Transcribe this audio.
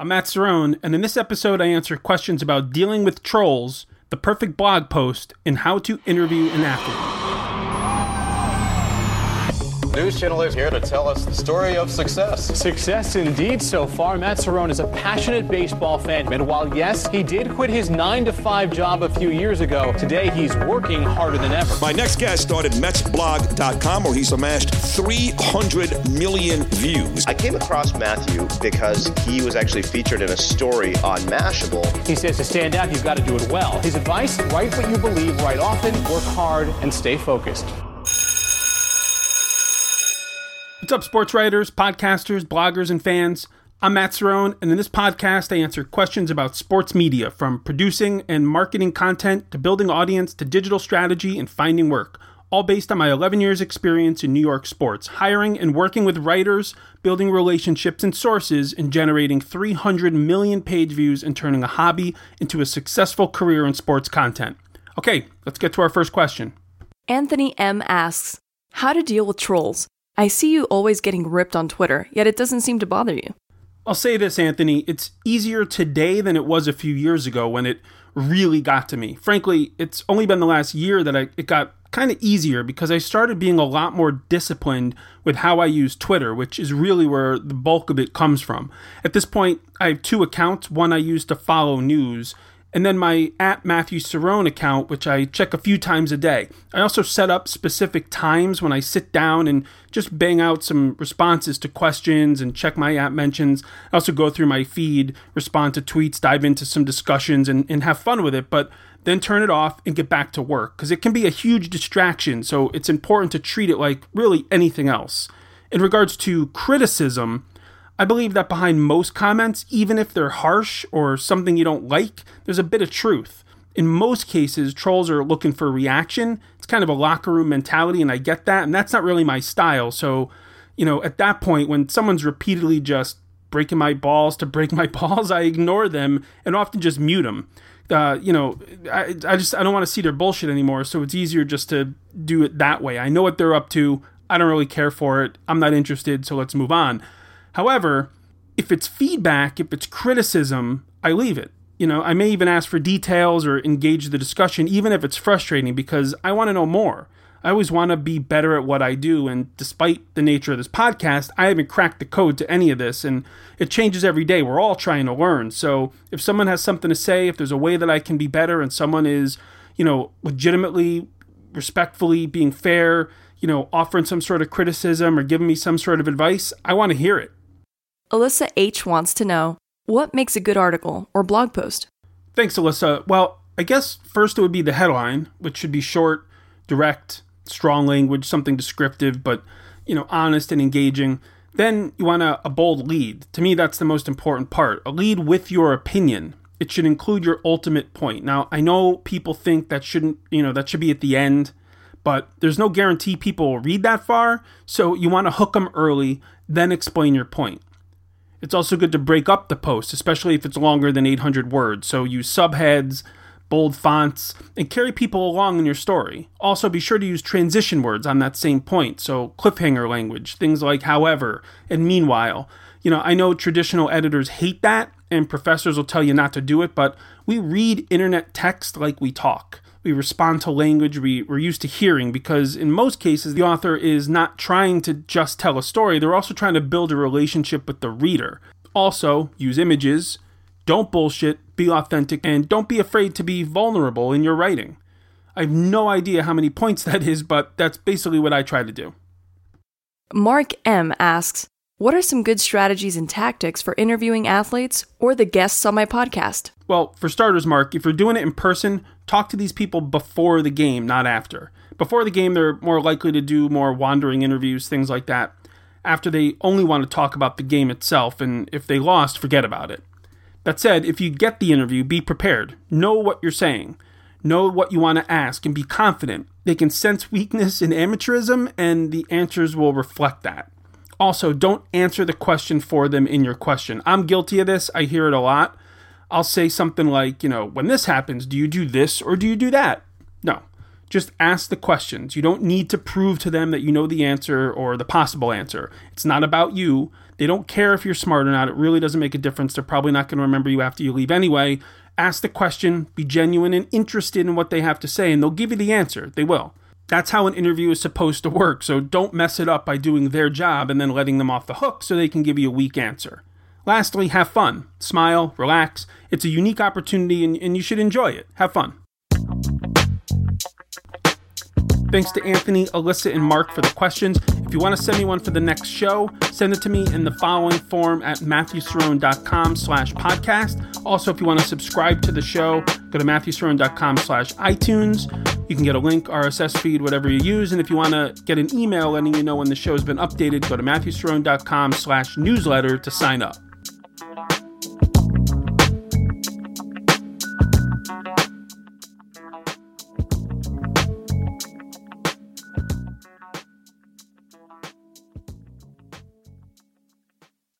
I'm Matt Cerrone, and in this episode, I answer questions about dealing with trolls, the perfect blog post, and how to interview an athlete. News Channel is here to tell us the story of success. Success indeed so far. Matt Cerrone is a passionate baseball fan. And while, yes, he did quit his 9 to 5 job a few years ago, today he's working harder than ever. My next guest started MetsBlog.com, where he's amassed 300 million views. I came across Matthew because he was actually featured in a story on Mashable. He says to stand out, you've got to do it well. His advice write what you believe, write often, work hard, and stay focused. What's up, sports writers, podcasters, bloggers, and fans? I'm Matt Cerrone, and in this podcast, I answer questions about sports media from producing and marketing content to building audience to digital strategy and finding work, all based on my 11 years' experience in New York sports, hiring and working with writers, building relationships and sources, and generating 300 million page views and turning a hobby into a successful career in sports content. Okay, let's get to our first question. Anthony M asks, How to deal with trolls? I see you always getting ripped on Twitter, yet it doesn't seem to bother you. I'll say this, Anthony. It's easier today than it was a few years ago when it really got to me. Frankly, it's only been the last year that I, it got kind of easier because I started being a lot more disciplined with how I use Twitter, which is really where the bulk of it comes from. At this point, I have two accounts. One I use to follow news, and then my at Matthew Cerrone account, which I check a few times a day. I also set up specific times when I sit down and just bang out some responses to questions and check my app mentions. I also go through my feed, respond to tweets, dive into some discussions, and, and have fun with it, but then turn it off and get back to work because it can be a huge distraction. So it's important to treat it like really anything else. In regards to criticism, I believe that behind most comments, even if they're harsh or something you don't like, there's a bit of truth. In most cases, trolls are looking for reaction. It's kind of a locker room mentality, and I get that, and that's not really my style. So, you know, at that point, when someone's repeatedly just breaking my balls to break my balls, I ignore them and often just mute them. Uh, you know, I, I just I don't want to see their bullshit anymore. So it's easier just to do it that way. I know what they're up to. I don't really care for it. I'm not interested. So let's move on. However, if it's feedback, if it's criticism, I leave it. You know, I may even ask for details or engage the discussion, even if it's frustrating, because I want to know more. I always want to be better at what I do, and despite the nature of this podcast, I haven't cracked the code to any of this, and it changes every day. We're all trying to learn. So if someone has something to say, if there's a way that I can be better, and someone is, you know, legitimately, respectfully being fair, you know, offering some sort of criticism or giving me some sort of advice, I want to hear it. Alyssa H wants to know what makes a good article or blog post? Thanks, Alyssa. Well, I guess first it would be the headline, which should be short, direct, strong language, something descriptive, but you know, honest and engaging. Then you want a, a bold lead. To me, that's the most important part. A lead with your opinion. It should include your ultimate point. Now, I know people think that shouldn't, you know, that should be at the end, but there's no guarantee people will read that far. So you want to hook them early, then explain your point. It's also good to break up the post, especially if it's longer than 800 words. So use subheads, bold fonts, and carry people along in your story. Also, be sure to use transition words on that same point. So, cliffhanger language, things like however and meanwhile. You know, I know traditional editors hate that, and professors will tell you not to do it, but we read internet text like we talk we respond to language we, we're used to hearing because in most cases the author is not trying to just tell a story. They're also trying to build a relationship with the reader. Also use images. Don't bullshit. Be authentic and don't be afraid to be vulnerable in your writing. I have no idea how many points that is but that's basically what i try to do. Mark m asks what are some good strategies and tactics for interviewing athletes or the guests on my podcast? Well, for starters, Mark, if you're doing it in person, talk to these people before the game, not after. Before the game, they're more likely to do more wandering interviews, things like that. After, they only want to talk about the game itself, and if they lost, forget about it. That said, if you get the interview, be prepared. Know what you're saying. Know what you want to ask and be confident. They can sense weakness in amateurism, and the answers will reflect that. Also, don't answer the question for them in your question. I'm guilty of this. I hear it a lot. I'll say something like, you know, when this happens, do you do this or do you do that? No. Just ask the questions. You don't need to prove to them that you know the answer or the possible answer. It's not about you. They don't care if you're smart or not. It really doesn't make a difference. They're probably not going to remember you after you leave anyway. Ask the question, be genuine and interested in what they have to say, and they'll give you the answer. They will. That's how an interview is supposed to work, so don't mess it up by doing their job and then letting them off the hook so they can give you a weak answer. Lastly, have fun. Smile, relax. It's a unique opportunity and, and you should enjoy it. Have fun. Thanks to Anthony, Alyssa, and Mark for the questions. If you want to send me one for the next show, send it to me in the following form at matthewcerrone.com slash podcast. Also, if you want to subscribe to the show, go to matthewcerrone.com slash iTunes. You can get a link, RSS feed, whatever you use. And if you want to get an email letting you know when the show has been updated, go to matthewcerrone.com slash newsletter to sign up.